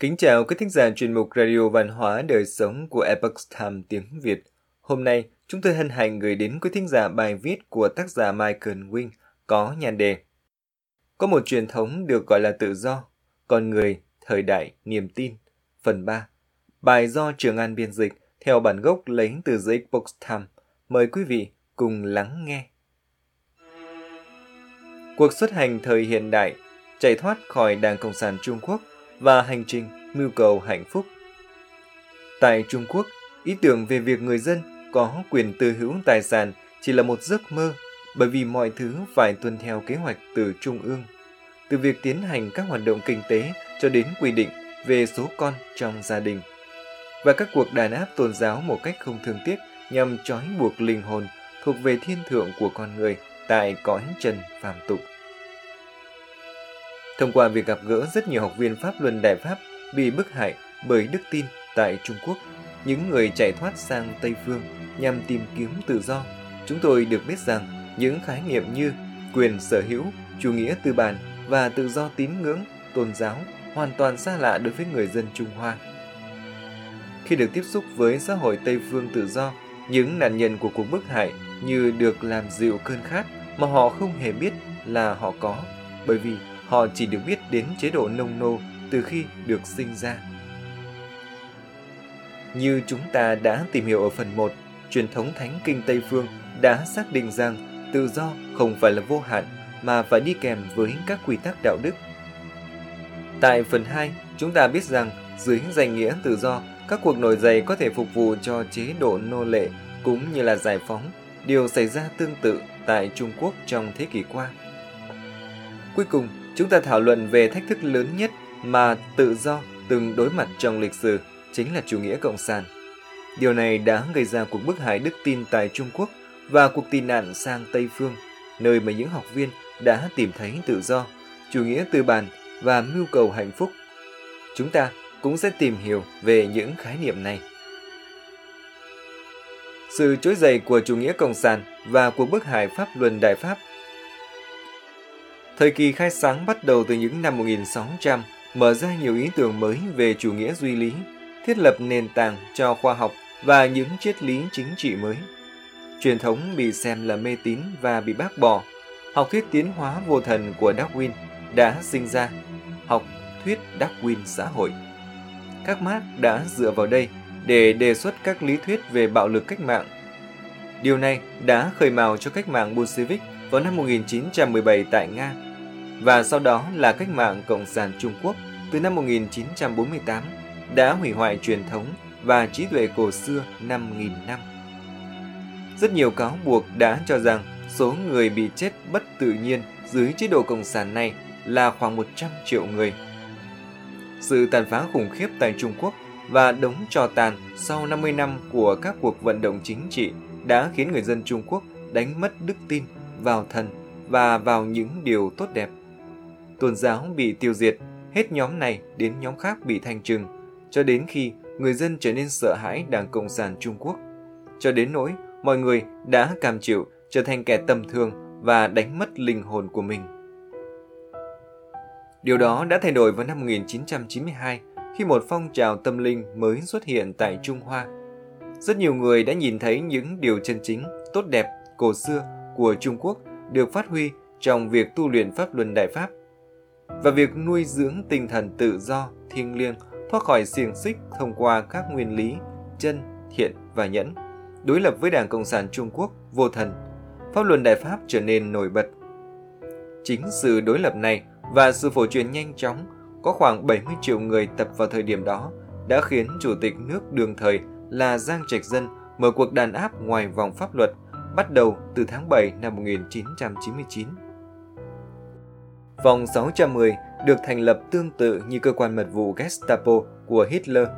Kính chào quý thính giả chuyên mục Radio Văn hóa Đời Sống của Epoch Time tiếng Việt. Hôm nay, chúng tôi hân hạnh gửi đến quý thính giả bài viết của tác giả Michael Wing có nhan đề Có một truyền thống được gọi là tự do, con người, thời đại, niềm tin. Phần 3 Bài do Trường An biên dịch theo bản gốc lấy từ The Epoch Time. Mời quý vị cùng lắng nghe. Cuộc xuất hành thời hiện đại chạy thoát khỏi Đảng Cộng sản Trung Quốc và hành trình mưu cầu hạnh phúc. Tại Trung Quốc, ý tưởng về việc người dân có quyền tư hữu tài sản chỉ là một giấc mơ bởi vì mọi thứ phải tuân theo kế hoạch từ Trung ương. Từ việc tiến hành các hoạt động kinh tế cho đến quy định về số con trong gia đình. Và các cuộc đàn áp tôn giáo một cách không thương tiếc nhằm trói buộc linh hồn thuộc về thiên thượng của con người tại cõi trần phàm tục. Thông qua việc gặp gỡ rất nhiều học viên Pháp Luân Đại Pháp bị bức hại bởi đức tin tại Trung Quốc, những người chạy thoát sang Tây Phương nhằm tìm kiếm tự do, chúng tôi được biết rằng những khái niệm như quyền sở hữu, chủ nghĩa tư bản và tự do tín ngưỡng, tôn giáo hoàn toàn xa lạ đối với người dân Trung Hoa. Khi được tiếp xúc với xã hội Tây Phương tự do, những nạn nhân của cuộc bức hại như được làm dịu cơn khát mà họ không hề biết là họ có, bởi vì họ chỉ được biết đến chế độ nông nô từ khi được sinh ra. Như chúng ta đã tìm hiểu ở phần 1, truyền thống Thánh Kinh Tây Phương đã xác định rằng tự do không phải là vô hạn mà phải đi kèm với các quy tắc đạo đức. Tại phần 2, chúng ta biết rằng dưới danh nghĩa tự do, các cuộc nổi dậy có thể phục vụ cho chế độ nô lệ cũng như là giải phóng, điều xảy ra tương tự tại Trung Quốc trong thế kỷ qua. Cuối cùng, chúng ta thảo luận về thách thức lớn nhất mà tự do từng đối mặt trong lịch sử chính là chủ nghĩa cộng sản. Điều này đã gây ra cuộc bức hại đức tin tại Trung Quốc và cuộc tị nạn sang Tây Phương, nơi mà những học viên đã tìm thấy tự do, chủ nghĩa tư bản và mưu cầu hạnh phúc. Chúng ta cũng sẽ tìm hiểu về những khái niệm này. Sự trỗi dậy của chủ nghĩa cộng sản và cuộc bức hại pháp luân đại pháp Thời kỳ khai sáng bắt đầu từ những năm 1600, mở ra nhiều ý tưởng mới về chủ nghĩa duy lý, thiết lập nền tảng cho khoa học và những triết lý chính trị mới. Truyền thống bị xem là mê tín và bị bác bỏ. Học thuyết tiến hóa vô thần của Darwin đã sinh ra, học thuyết Darwin xã hội. Các Marx đã dựa vào đây để đề xuất các lý thuyết về bạo lực cách mạng. Điều này đã khởi mào cho cách mạng Bolshevik vào năm 1917 tại Nga, và sau đó là cách mạng Cộng sản Trung Quốc từ năm 1948 đã hủy hoại truyền thống và trí tuệ cổ xưa 5.000 năm. Rất nhiều cáo buộc đã cho rằng số người bị chết bất tự nhiên dưới chế độ Cộng sản này là khoảng 100 triệu người. Sự tàn phá khủng khiếp tại Trung Quốc và đống trò tàn sau 50 năm của các cuộc vận động chính trị đã khiến người dân Trung Quốc đánh mất đức tin vào thần và vào những điều tốt đẹp tôn giáo bị tiêu diệt, hết nhóm này đến nhóm khác bị thanh trừng, cho đến khi người dân trở nên sợ hãi Đảng Cộng sản Trung Quốc. Cho đến nỗi mọi người đã cam chịu trở thành kẻ tầm thường và đánh mất linh hồn của mình. Điều đó đã thay đổi vào năm 1992 khi một phong trào tâm linh mới xuất hiện tại Trung Hoa. Rất nhiều người đã nhìn thấy những điều chân chính, tốt đẹp, cổ xưa của Trung Quốc được phát huy trong việc tu luyện pháp luân đại pháp và việc nuôi dưỡng tinh thần tự do, thiêng liêng, thoát khỏi xiềng xích thông qua các nguyên lý chân, thiện và nhẫn, đối lập với Đảng Cộng sản Trung Quốc vô thần, pháp luân đại pháp trở nên nổi bật. Chính sự đối lập này và sự phổ truyền nhanh chóng có khoảng 70 triệu người tập vào thời điểm đó đã khiến Chủ tịch nước đương thời là Giang Trạch Dân mở cuộc đàn áp ngoài vòng pháp luật bắt đầu từ tháng 7 năm 1999. Vòng 610 được thành lập tương tự như cơ quan mật vụ Gestapo của Hitler,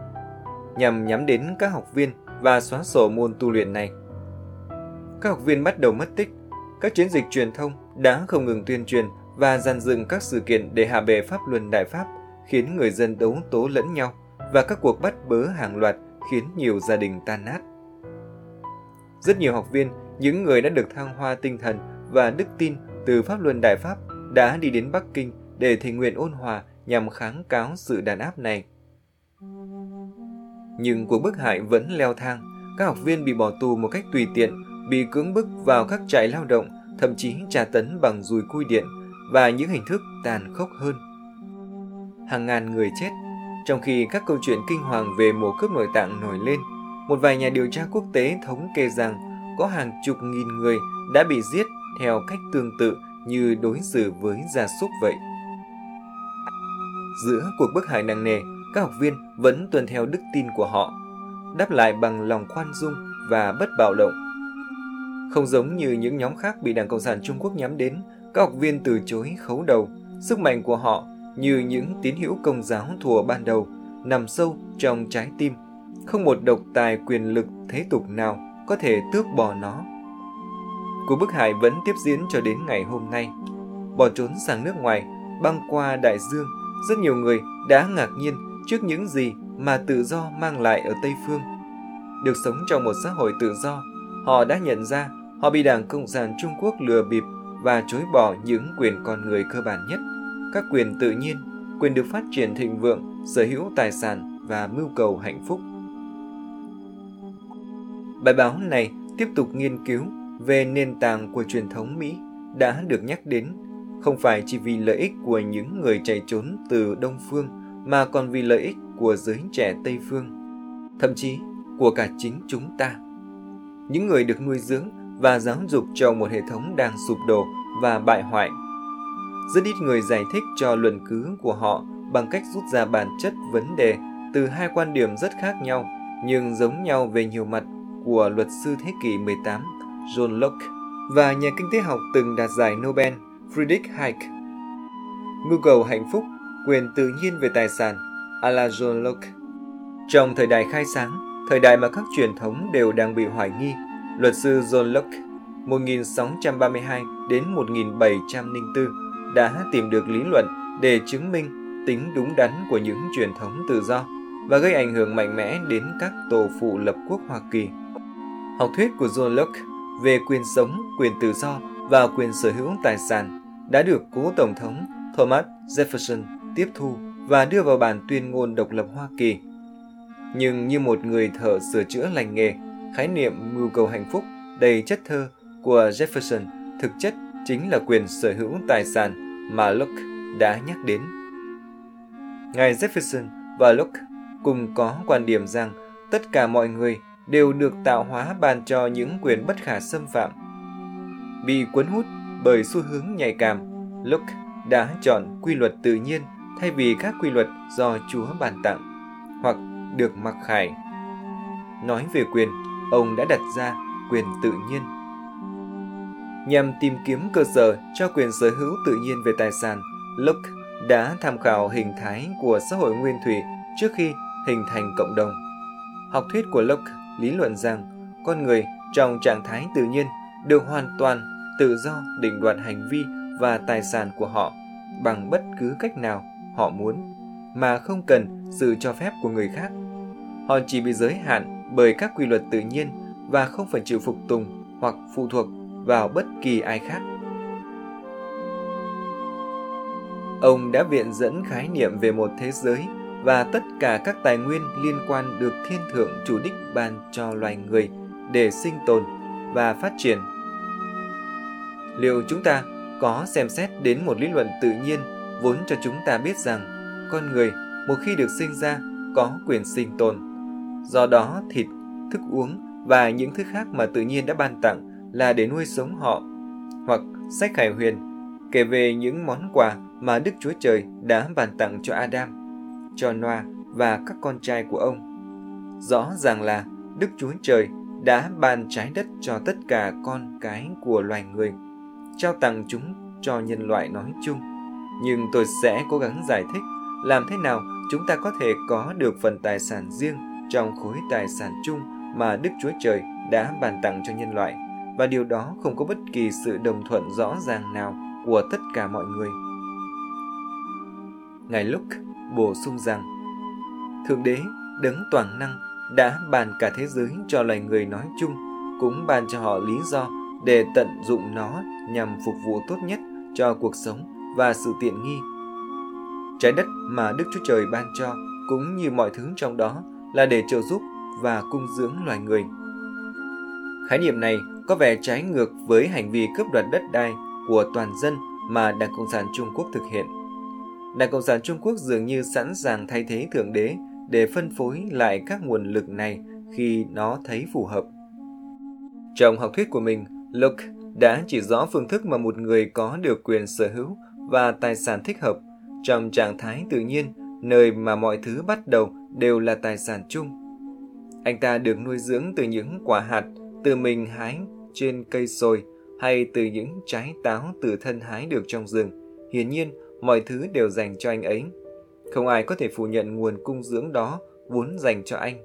nhằm nhắm đến các học viên và xóa sổ môn tu luyện này. Các học viên bắt đầu mất tích, các chiến dịch truyền thông đã không ngừng tuyên truyền và dàn dựng các sự kiện để hạ bệ pháp luân đại pháp, khiến người dân đấu tố lẫn nhau và các cuộc bắt bớ hàng loạt khiến nhiều gia đình tan nát. Rất nhiều học viên, những người đã được thăng hoa tinh thần và đức tin từ pháp luân đại pháp đã đi đến Bắc Kinh để thỉnh nguyện ôn hòa nhằm kháng cáo sự đàn áp này. Nhưng cuộc bức hại vẫn leo thang. Các học viên bị bỏ tù một cách tùy tiện, bị cưỡng bức vào các trại lao động, thậm chí tra tấn bằng dùi cui điện và những hình thức tàn khốc hơn. Hàng ngàn người chết, trong khi các câu chuyện kinh hoàng về mùa cướp nội tạng nổi lên, một vài nhà điều tra quốc tế thống kê rằng có hàng chục nghìn người đã bị giết theo cách tương tự như đối xử với gia súc vậy. Giữa cuộc bức hại nặng nề, các học viên vẫn tuân theo đức tin của họ, đáp lại bằng lòng khoan dung và bất bạo động. Không giống như những nhóm khác bị Đảng Cộng sản Trung Quốc nhắm đến, các học viên từ chối khấu đầu. Sức mạnh của họ như những tín hữu công giáo thùa ban đầu, nằm sâu trong trái tim. Không một độc tài quyền lực thế tục nào có thể tước bỏ nó. Cuộc bức hại vẫn tiếp diễn cho đến ngày hôm nay. Bỏ trốn sang nước ngoài, băng qua đại dương, rất nhiều người đã ngạc nhiên trước những gì mà tự do mang lại ở Tây Phương. Được sống trong một xã hội tự do, họ đã nhận ra họ bị Đảng Cộng sản Trung Quốc lừa bịp và chối bỏ những quyền con người cơ bản nhất, các quyền tự nhiên, quyền được phát triển thịnh vượng, sở hữu tài sản và mưu cầu hạnh phúc. Bài báo này tiếp tục nghiên cứu về nền tảng của truyền thống Mỹ đã được nhắc đến không phải chỉ vì lợi ích của những người chạy trốn từ Đông Phương mà còn vì lợi ích của giới trẻ Tây Phương, thậm chí của cả chính chúng ta. Những người được nuôi dưỡng và giáo dục trong một hệ thống đang sụp đổ và bại hoại. Rất ít người giải thích cho luận cứ của họ bằng cách rút ra bản chất vấn đề từ hai quan điểm rất khác nhau nhưng giống nhau về nhiều mặt của luật sư thế kỷ 18 John Locke và nhà kinh tế học từng đạt giải Nobel Friedrich Hayek. Mưu cầu hạnh phúc, quyền tự nhiên về tài sản, à la John Locke. Trong thời đại khai sáng, thời đại mà các truyền thống đều đang bị hoài nghi, luật sư John Locke 1632 đến 1704 đã tìm được lý luận để chứng minh tính đúng đắn của những truyền thống tự do và gây ảnh hưởng mạnh mẽ đến các tổ phụ lập quốc Hoa Kỳ. Học thuyết của John Locke về quyền sống, quyền tự do và quyền sở hữu tài sản đã được cố Tổng thống Thomas Jefferson tiếp thu và đưa vào bản tuyên ngôn độc lập Hoa Kỳ. Nhưng như một người thợ sửa chữa lành nghề, khái niệm mưu cầu hạnh phúc đầy chất thơ của Jefferson thực chất chính là quyền sở hữu tài sản mà Locke đã nhắc đến. Ngài Jefferson và Locke cùng có quan điểm rằng tất cả mọi người đều được tạo hóa ban cho những quyền bất khả xâm phạm. Bị cuốn hút bởi xu hướng nhạy cảm, Locke đã chọn quy luật tự nhiên thay vì các quy luật do Chúa ban tặng hoặc được mặc khải. Nói về quyền, ông đã đặt ra quyền tự nhiên. Nhằm tìm kiếm cơ sở cho quyền sở hữu tự nhiên về tài sản, Locke đã tham khảo hình thái của xã hội nguyên thủy trước khi hình thành cộng đồng. Học thuyết của Locke lý luận rằng con người trong trạng thái tự nhiên được hoàn toàn tự do định đoạt hành vi và tài sản của họ bằng bất cứ cách nào họ muốn mà không cần sự cho phép của người khác. Họ chỉ bị giới hạn bởi các quy luật tự nhiên và không phải chịu phục tùng hoặc phụ thuộc vào bất kỳ ai khác. Ông đã viện dẫn khái niệm về một thế giới và tất cả các tài nguyên liên quan được thiên thượng chủ đích ban cho loài người để sinh tồn và phát triển. Liệu chúng ta có xem xét đến một lý luận tự nhiên vốn cho chúng ta biết rằng con người một khi được sinh ra có quyền sinh tồn. Do đó thịt, thức uống và những thứ khác mà tự nhiên đã ban tặng là để nuôi sống họ. Hoặc sách Khải Huyền kể về những món quà mà Đức Chúa Trời đã ban tặng cho Adam cho Noa và các con trai của ông. Rõ ràng là Đức Chúa Trời đã ban trái đất cho tất cả con cái của loài người, trao tặng chúng cho nhân loại nói chung. Nhưng tôi sẽ cố gắng giải thích làm thế nào chúng ta có thể có được phần tài sản riêng trong khối tài sản chung mà Đức Chúa Trời đã ban tặng cho nhân loại, và điều đó không có bất kỳ sự đồng thuận rõ ràng nào của tất cả mọi người. Ngài Luke bổ sung rằng Thượng Đế, đấng toàn năng, đã bàn cả thế giới cho loài người nói chung, cũng bàn cho họ lý do để tận dụng nó nhằm phục vụ tốt nhất cho cuộc sống và sự tiện nghi. Trái đất mà Đức Chúa Trời ban cho cũng như mọi thứ trong đó là để trợ giúp và cung dưỡng loài người. Khái niệm này có vẻ trái ngược với hành vi cướp đoạt đất đai của toàn dân mà Đảng Cộng sản Trung Quốc thực hiện. Đảng Cộng sản Trung Quốc dường như sẵn sàng thay thế Thượng Đế để phân phối lại các nguồn lực này khi nó thấy phù hợp. Trong học thuyết của mình, Locke đã chỉ rõ phương thức mà một người có được quyền sở hữu và tài sản thích hợp trong trạng thái tự nhiên, nơi mà mọi thứ bắt đầu đều là tài sản chung. Anh ta được nuôi dưỡng từ những quả hạt từ mình hái trên cây sồi hay từ những trái táo từ thân hái được trong rừng. Hiển nhiên, mọi thứ đều dành cho anh ấy. Không ai có thể phủ nhận nguồn cung dưỡng đó vốn dành cho anh.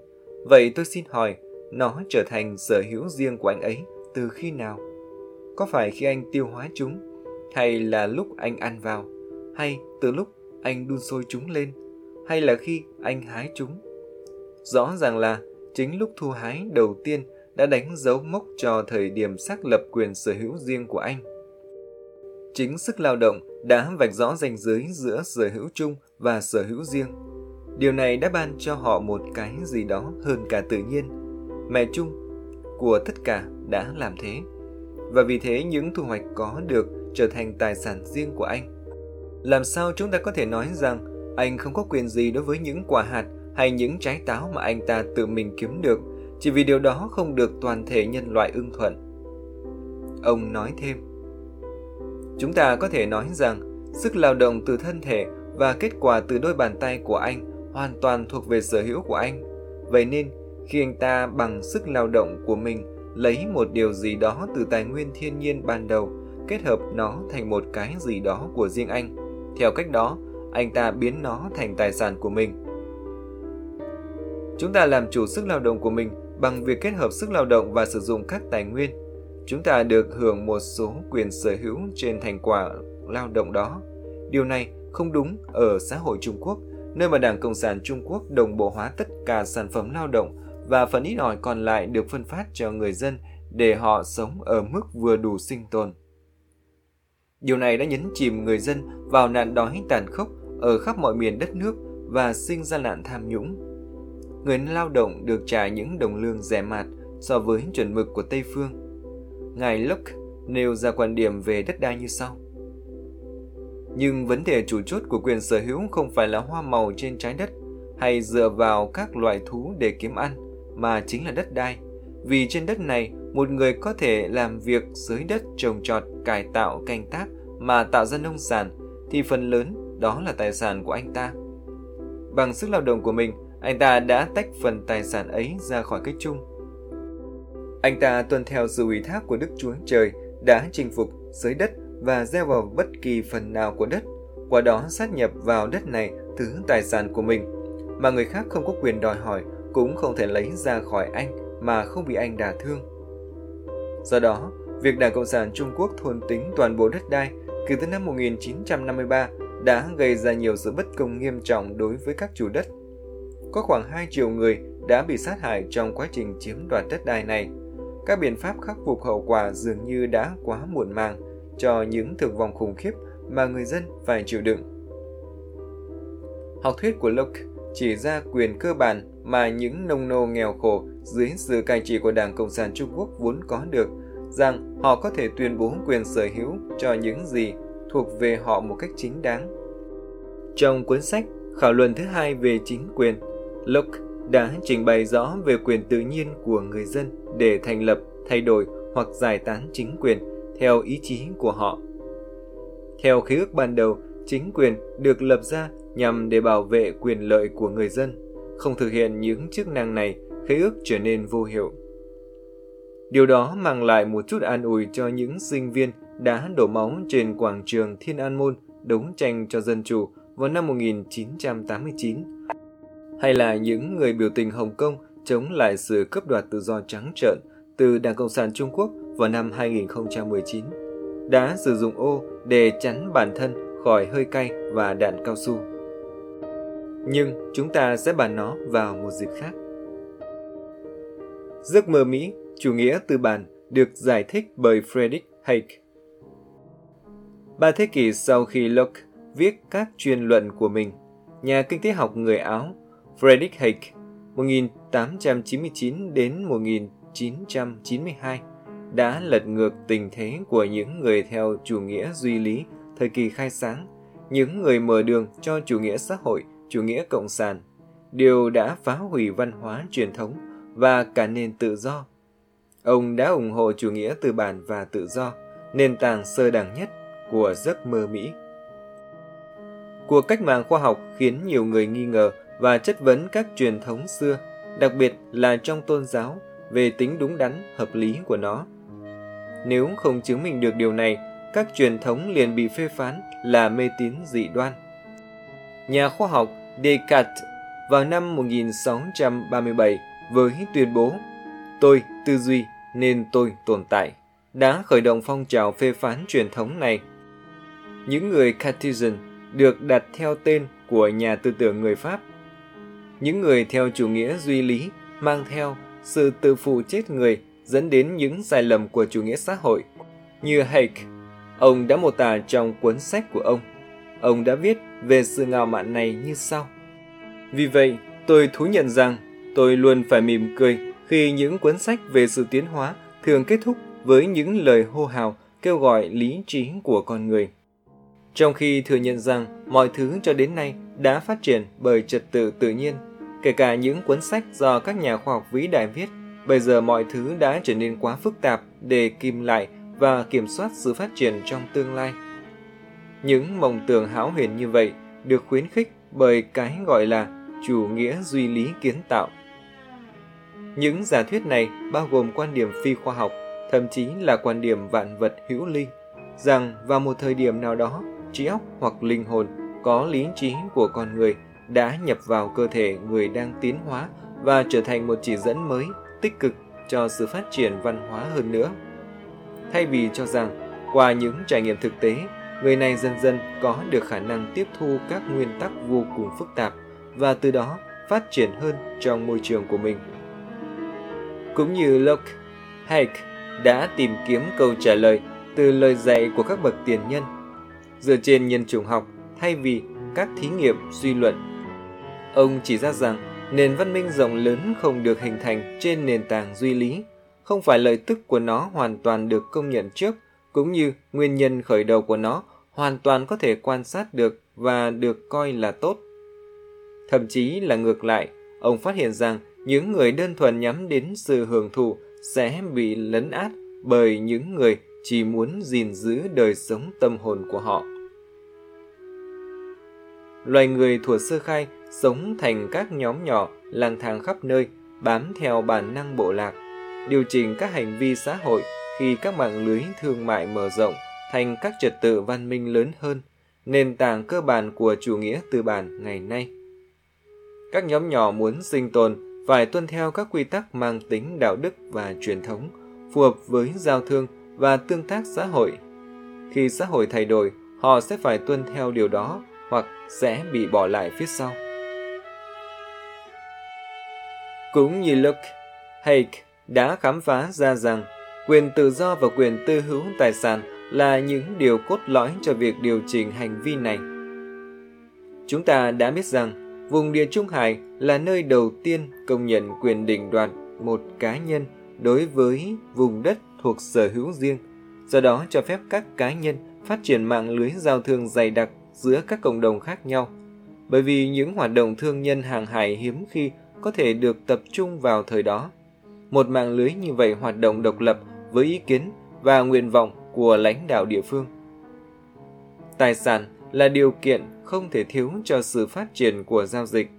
Vậy tôi xin hỏi, nó trở thành sở hữu riêng của anh ấy từ khi nào? Có phải khi anh tiêu hóa chúng, hay là lúc anh ăn vào, hay từ lúc anh đun sôi chúng lên, hay là khi anh hái chúng? Rõ ràng là chính lúc thu hái đầu tiên đã đánh dấu mốc cho thời điểm xác lập quyền sở hữu riêng của anh. Chính sức lao động đã vạch rõ ranh giới giữa sở hữu chung và sở hữu riêng. Điều này đã ban cho họ một cái gì đó hơn cả tự nhiên. Mẹ chung của tất cả đã làm thế. Và vì thế những thu hoạch có được trở thành tài sản riêng của anh. Làm sao chúng ta có thể nói rằng anh không có quyền gì đối với những quả hạt hay những trái táo mà anh ta tự mình kiếm được chỉ vì điều đó không được toàn thể nhân loại ưng thuận. Ông nói thêm, Chúng ta có thể nói rằng sức lao động từ thân thể và kết quả từ đôi bàn tay của anh hoàn toàn thuộc về sở hữu của anh. Vậy nên, khi anh ta bằng sức lao động của mình lấy một điều gì đó từ tài nguyên thiên nhiên ban đầu, kết hợp nó thành một cái gì đó của riêng anh. Theo cách đó, anh ta biến nó thành tài sản của mình. Chúng ta làm chủ sức lao động của mình bằng việc kết hợp sức lao động và sử dụng các tài nguyên. Chúng ta được hưởng một số quyền sở hữu trên thành quả lao động đó. Điều này không đúng ở xã hội Trung Quốc, nơi mà Đảng Cộng sản Trung Quốc đồng bộ hóa tất cả sản phẩm lao động và phần ít ỏi còn lại được phân phát cho người dân để họ sống ở mức vừa đủ sinh tồn. Điều này đã nhấn chìm người dân vào nạn đói tàn khốc ở khắp mọi miền đất nước và sinh ra nạn tham nhũng người lao động được trả những đồng lương rẻ mạt so với chuẩn mực của Tây Phương. Ngài Locke nêu ra quan điểm về đất đai như sau. Nhưng vấn đề chủ chốt của quyền sở hữu không phải là hoa màu trên trái đất hay dựa vào các loại thú để kiếm ăn, mà chính là đất đai. Vì trên đất này, một người có thể làm việc dưới đất trồng trọt, cải tạo, canh tác mà tạo ra nông sản, thì phần lớn đó là tài sản của anh ta. Bằng sức lao động của mình, anh ta đã tách phần tài sản ấy ra khỏi cái chung. Anh ta tuân theo sự ủy thác của Đức Chúa Trời đã chinh phục dưới đất và gieo vào bất kỳ phần nào của đất, qua đó sát nhập vào đất này thứ tài sản của mình, mà người khác không có quyền đòi hỏi cũng không thể lấy ra khỏi anh mà không bị anh đả thương. Do đó, việc Đảng Cộng sản Trung Quốc thôn tính toàn bộ đất đai kể từ năm 1953 đã gây ra nhiều sự bất công nghiêm trọng đối với các chủ đất có khoảng 2 triệu người đã bị sát hại trong quá trình chiếm đoạt đất đai này. Các biện pháp khắc phục hậu quả dường như đã quá muộn màng cho những thương vong khủng khiếp mà người dân phải chịu đựng. Học thuyết của Locke chỉ ra quyền cơ bản mà những nông nô nghèo khổ dưới sự cai trị của Đảng Cộng sản Trung Quốc vốn có được, rằng họ có thể tuyên bố quyền sở hữu cho những gì thuộc về họ một cách chính đáng. Trong cuốn sách Khảo luận thứ hai về chính quyền, Locke đã trình bày rõ về quyền tự nhiên của người dân để thành lập, thay đổi hoặc giải tán chính quyền theo ý chí của họ. Theo khế ước ban đầu, chính quyền được lập ra nhằm để bảo vệ quyền lợi của người dân. Không thực hiện những chức năng này, khế ước trở nên vô hiệu. Điều đó mang lại một chút an ủi cho những sinh viên đã đổ máu trên quảng trường Thiên An Môn đấu tranh cho dân chủ vào năm 1989 hay là những người biểu tình Hồng Kông chống lại sự cướp đoạt tự do trắng trợn từ Đảng Cộng sản Trung Quốc vào năm 2019, đã sử dụng ô để chắn bản thân khỏi hơi cay và đạn cao su. Nhưng chúng ta sẽ bàn nó vào một dịp khác. Giấc mơ Mỹ, chủ nghĩa tư bản, được giải thích bởi Friedrich Hayek. Ba thế kỷ sau khi Locke viết các chuyên luận của mình, nhà kinh tế học người Áo Friedrich Hayek 1899 đến 1992 đã lật ngược tình thế của những người theo chủ nghĩa duy lý thời kỳ khai sáng, những người mở đường cho chủ nghĩa xã hội, chủ nghĩa cộng sản, điều đã phá hủy văn hóa truyền thống và cả nền tự do. Ông đã ủng hộ chủ nghĩa tư bản và tự do, nền tảng sơ đẳng nhất của giấc mơ Mỹ. Cuộc cách mạng khoa học khiến nhiều người nghi ngờ và chất vấn các truyền thống xưa, đặc biệt là trong tôn giáo, về tính đúng đắn, hợp lý của nó. Nếu không chứng minh được điều này, các truyền thống liền bị phê phán là mê tín dị đoan. Nhà khoa học Descartes vào năm 1637 với tuyên bố Tôi tư duy nên tôi tồn tại, đã khởi động phong trào phê phán truyền thống này. Những người Cartesian được đặt theo tên của nhà tư tưởng người Pháp. Những người theo chủ nghĩa duy lý mang theo sự tự phụ chết người dẫn đến những sai lầm của chủ nghĩa xã hội. Như Hayek, ông đã mô tả trong cuốn sách của ông. Ông đã viết về sự ngạo mạn này như sau. Vì vậy, tôi thú nhận rằng tôi luôn phải mỉm cười khi những cuốn sách về sự tiến hóa thường kết thúc với những lời hô hào kêu gọi lý trí của con người. Trong khi thừa nhận rằng mọi thứ cho đến nay đã phát triển bởi trật tự tự nhiên, kể cả những cuốn sách do các nhà khoa học vĩ đại viết, bây giờ mọi thứ đã trở nên quá phức tạp để kìm lại và kiểm soát sự phát triển trong tương lai. Những mộng tưởng hão huyền như vậy được khuyến khích bởi cái gọi là chủ nghĩa duy lý kiến tạo. Những giả thuyết này bao gồm quan điểm phi khoa học, thậm chí là quan điểm vạn vật hữu linh, rằng vào một thời điểm nào đó, trí óc hoặc linh hồn có lý trí của con người đã nhập vào cơ thể người đang tiến hóa và trở thành một chỉ dẫn mới, tích cực cho sự phát triển văn hóa hơn nữa. Thay vì cho rằng, qua những trải nghiệm thực tế, người này dần dần có được khả năng tiếp thu các nguyên tắc vô cùng phức tạp và từ đó phát triển hơn trong môi trường của mình. Cũng như Locke, Hayek đã tìm kiếm câu trả lời từ lời dạy của các bậc tiền nhân dựa trên nhân chủng học thay vì các thí nghiệm suy luận. Ông chỉ ra rằng nền văn minh rộng lớn không được hình thành trên nền tảng duy lý, không phải lợi tức của nó hoàn toàn được công nhận trước, cũng như nguyên nhân khởi đầu của nó hoàn toàn có thể quan sát được và được coi là tốt. Thậm chí là ngược lại, ông phát hiện rằng những người đơn thuần nhắm đến sự hưởng thụ sẽ bị lấn át bởi những người chỉ muốn gìn giữ đời sống tâm hồn của họ. Loài người thuở sơ khai sống thành các nhóm nhỏ lang thang khắp nơi, bám theo bản năng bộ lạc, điều chỉnh các hành vi xã hội khi các mạng lưới thương mại mở rộng thành các trật tự văn minh lớn hơn, nền tảng cơ bản của chủ nghĩa tư bản ngày nay. Các nhóm nhỏ muốn sinh tồn phải tuân theo các quy tắc mang tính đạo đức và truyền thống, phù hợp với giao thương và tương tác xã hội. Khi xã hội thay đổi, họ sẽ phải tuân theo điều đó sẽ bị bỏ lại phía sau. Cũng như Locke, Hayek đã khám phá ra rằng quyền tự do và quyền tư hữu tài sản là những điều cốt lõi cho việc điều chỉnh hành vi này. Chúng ta đã biết rằng vùng địa Trung Hải là nơi đầu tiên công nhận quyền định đoạt một cá nhân đối với vùng đất thuộc sở hữu riêng, do đó cho phép các cá nhân phát triển mạng lưới giao thương dày đặc giữa các cộng đồng khác nhau. Bởi vì những hoạt động thương nhân hàng hải hiếm khi có thể được tập trung vào thời đó. Một mạng lưới như vậy hoạt động độc lập với ý kiến và nguyện vọng của lãnh đạo địa phương. Tài sản là điều kiện không thể thiếu cho sự phát triển của giao dịch.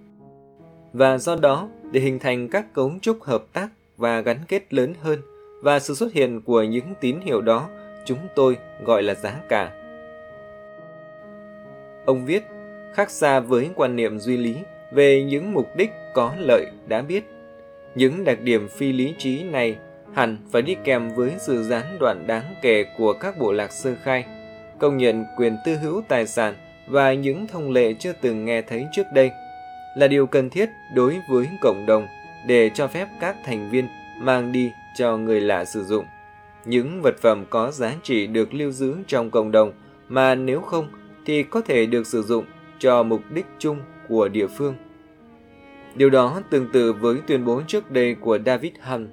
Và do đó, để hình thành các cấu trúc hợp tác và gắn kết lớn hơn và sự xuất hiện của những tín hiệu đó, chúng tôi gọi là giá cả. Ông viết, khác xa với quan niệm duy lý về những mục đích có lợi đã biết. Những đặc điểm phi lý trí này hẳn phải đi kèm với sự gián đoạn đáng kể của các bộ lạc sơ khai, công nhận quyền tư hữu tài sản và những thông lệ chưa từng nghe thấy trước đây là điều cần thiết đối với cộng đồng để cho phép các thành viên mang đi cho người lạ sử dụng. Những vật phẩm có giá trị được lưu giữ trong cộng đồng mà nếu không thì có thể được sử dụng cho mục đích chung của địa phương. Điều đó tương tự với tuyên bố trước đây của David Hunt.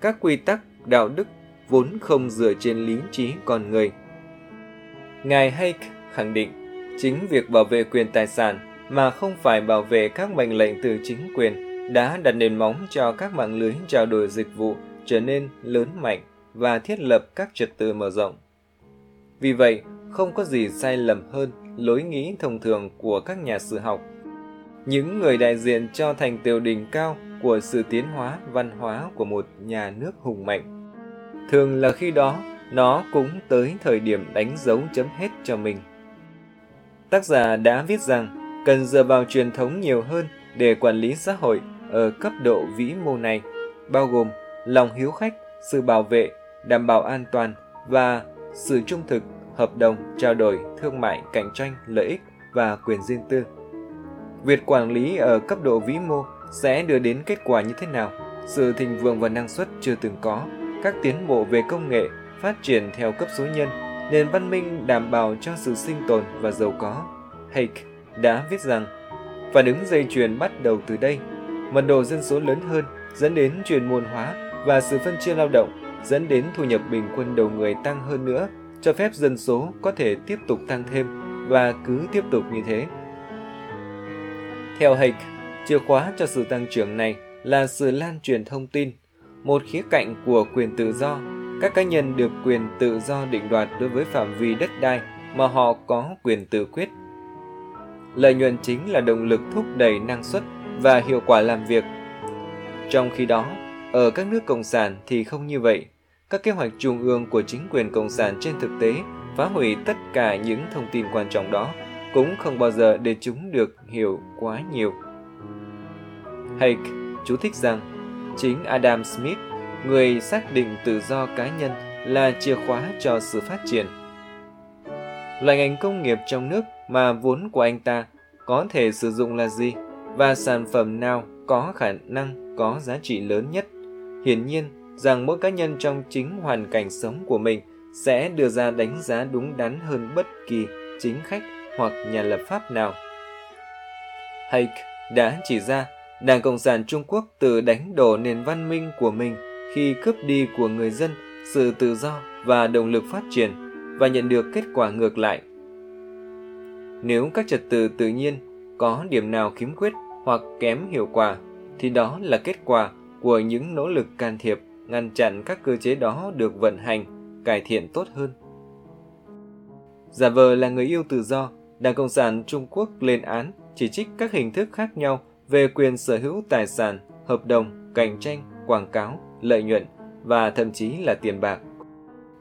Các quy tắc đạo đức vốn không dựa trên lý trí con người. Ngài Hake khẳng định chính việc bảo vệ quyền tài sản mà không phải bảo vệ các mệnh lệnh từ chính quyền đã đặt nền móng cho các mạng lưới trao đổi dịch vụ trở nên lớn mạnh và thiết lập các trật tự mở rộng. Vì vậy, không có gì sai lầm hơn lối nghĩ thông thường của các nhà sử học. Những người đại diện cho thành tựu đỉnh cao của sự tiến hóa văn hóa của một nhà nước hùng mạnh. Thường là khi đó, nó cũng tới thời điểm đánh dấu chấm hết cho mình. Tác giả đã viết rằng cần dựa vào truyền thống nhiều hơn để quản lý xã hội ở cấp độ vĩ mô này, bao gồm lòng hiếu khách, sự bảo vệ, đảm bảo an toàn và sự trung thực, hợp đồng, trao đổi, thương mại, cạnh tranh, lợi ích và quyền riêng tư. Việc quản lý ở cấp độ vĩ mô sẽ đưa đến kết quả như thế nào? Sự thịnh vượng và năng suất chưa từng có, các tiến bộ về công nghệ phát triển theo cấp số nhân, nền văn minh đảm bảo cho sự sinh tồn và giàu có. Hake đã viết rằng, phản ứng dây chuyền bắt đầu từ đây. Mật độ dân số lớn hơn dẫn đến truyền môn hóa và sự phân chia lao động dẫn đến thu nhập bình quân đầu người tăng hơn nữa, cho phép dân số có thể tiếp tục tăng thêm và cứ tiếp tục như thế. Theo Hake, chìa khóa cho sự tăng trưởng này là sự lan truyền thông tin, một khía cạnh của quyền tự do. Các cá nhân được quyền tự do định đoạt đối với phạm vi đất đai mà họ có quyền tự quyết. Lợi nhuận chính là động lực thúc đẩy năng suất và hiệu quả làm việc. Trong khi đó, ở các nước cộng sản thì không như vậy. Các kế hoạch trung ương của chính quyền cộng sản trên thực tế phá hủy tất cả những thông tin quan trọng đó, cũng không bao giờ để chúng được hiểu quá nhiều. Hayek chú thích rằng, chính Adam Smith, người xác định tự do cá nhân là chìa khóa cho sự phát triển. Loại ngành công nghiệp trong nước mà vốn của anh ta có thể sử dụng là gì và sản phẩm nào có khả năng có giá trị lớn nhất Hiển nhiên rằng mỗi cá nhân trong chính hoàn cảnh sống của mình sẽ đưa ra đánh giá đúng đắn hơn bất kỳ chính khách hoặc nhà lập pháp nào. Hake đã chỉ ra Đảng Cộng sản Trung Quốc tự đánh đổ nền văn minh của mình khi cướp đi của người dân sự tự do và động lực phát triển và nhận được kết quả ngược lại. Nếu các trật tự tự nhiên có điểm nào khiếm khuyết hoặc kém hiệu quả, thì đó là kết quả của những nỗ lực can thiệp ngăn chặn các cơ chế đó được vận hành, cải thiện tốt hơn. Giả vờ là người yêu tự do, Đảng Cộng sản Trung Quốc lên án chỉ trích các hình thức khác nhau về quyền sở hữu tài sản, hợp đồng, cạnh tranh, quảng cáo, lợi nhuận và thậm chí là tiền bạc.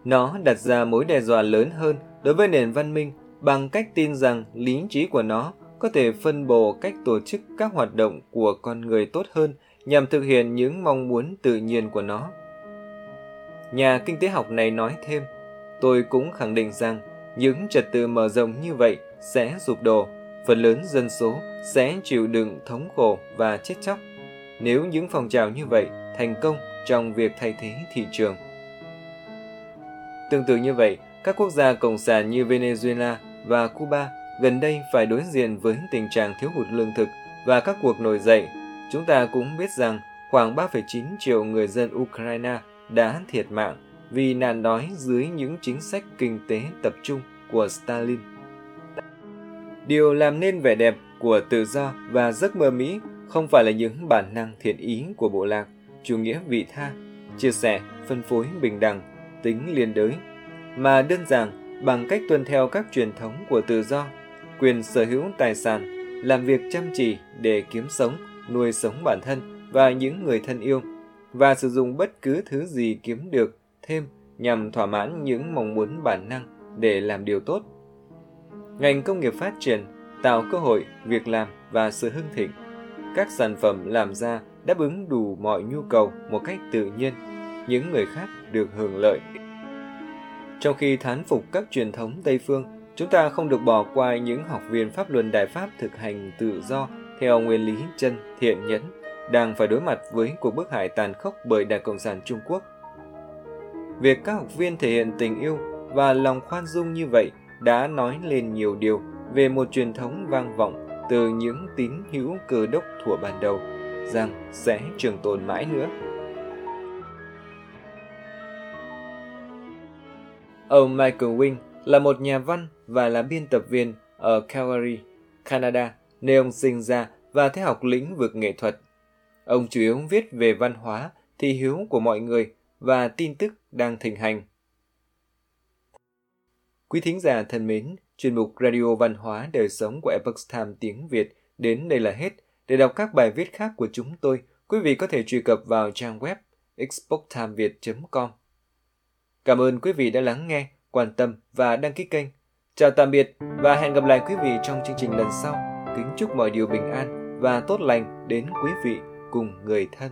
Nó đặt ra mối đe dọa lớn hơn đối với nền văn minh bằng cách tin rằng lý trí của nó có thể phân bổ cách tổ chức các hoạt động của con người tốt hơn nhằm thực hiện những mong muốn tự nhiên của nó. Nhà kinh tế học này nói thêm, tôi cũng khẳng định rằng những trật tự mở rộng như vậy sẽ sụp đổ, phần lớn dân số sẽ chịu đựng thống khổ và chết chóc nếu những phong trào như vậy thành công trong việc thay thế thị trường. Tương tự như vậy, các quốc gia cộng sản như Venezuela và Cuba gần đây phải đối diện với tình trạng thiếu hụt lương thực và các cuộc nổi dậy Chúng ta cũng biết rằng khoảng 3,9 triệu người dân Ukraine đã thiệt mạng vì nạn đói dưới những chính sách kinh tế tập trung của Stalin. Điều làm nên vẻ đẹp của tự do và giấc mơ Mỹ không phải là những bản năng thiện ý của bộ lạc, chủ nghĩa vị tha, chia sẻ, phân phối bình đẳng, tính liên đới, mà đơn giản bằng cách tuân theo các truyền thống của tự do, quyền sở hữu tài sản, làm việc chăm chỉ để kiếm sống nuôi sống bản thân và những người thân yêu và sử dụng bất cứ thứ gì kiếm được thêm nhằm thỏa mãn những mong muốn bản năng để làm điều tốt. Ngành công nghiệp phát triển, tạo cơ hội, việc làm và sự hưng thịnh. Các sản phẩm làm ra đáp ứng đủ mọi nhu cầu một cách tự nhiên, những người khác được hưởng lợi. Trong khi thán phục các truyền thống Tây phương, chúng ta không được bỏ qua những học viên pháp luân đại pháp thực hành tự do theo nguyên lý chân, thiện nhẫn, đang phải đối mặt với cuộc bức hại tàn khốc bởi Đảng Cộng sản Trung Quốc. Việc các học viên thể hiện tình yêu và lòng khoan dung như vậy đã nói lên nhiều điều về một truyền thống vang vọng từ những tín hữu cơ đốc thuở ban đầu rằng sẽ trường tồn mãi nữa. Ông Michael Wing là một nhà văn và là biên tập viên ở Calgary, Canada, nơi ông sinh ra và theo học lĩnh vực nghệ thuật. Ông chủ yếu viết về văn hóa, thị hiếu của mọi người và tin tức đang thịnh hành. Quý thính giả thân mến, chuyên mục Radio Văn hóa Đời Sống của Epoch Times tiếng Việt đến đây là hết. Để đọc các bài viết khác của chúng tôi, quý vị có thể truy cập vào trang web expochtimeviet.com. Cảm ơn quý vị đã lắng nghe, quan tâm và đăng ký kênh. Chào tạm biệt và hẹn gặp lại quý vị trong chương trình lần sau. Kính chúc mọi điều bình an và tốt lành đến quý vị cùng người thân.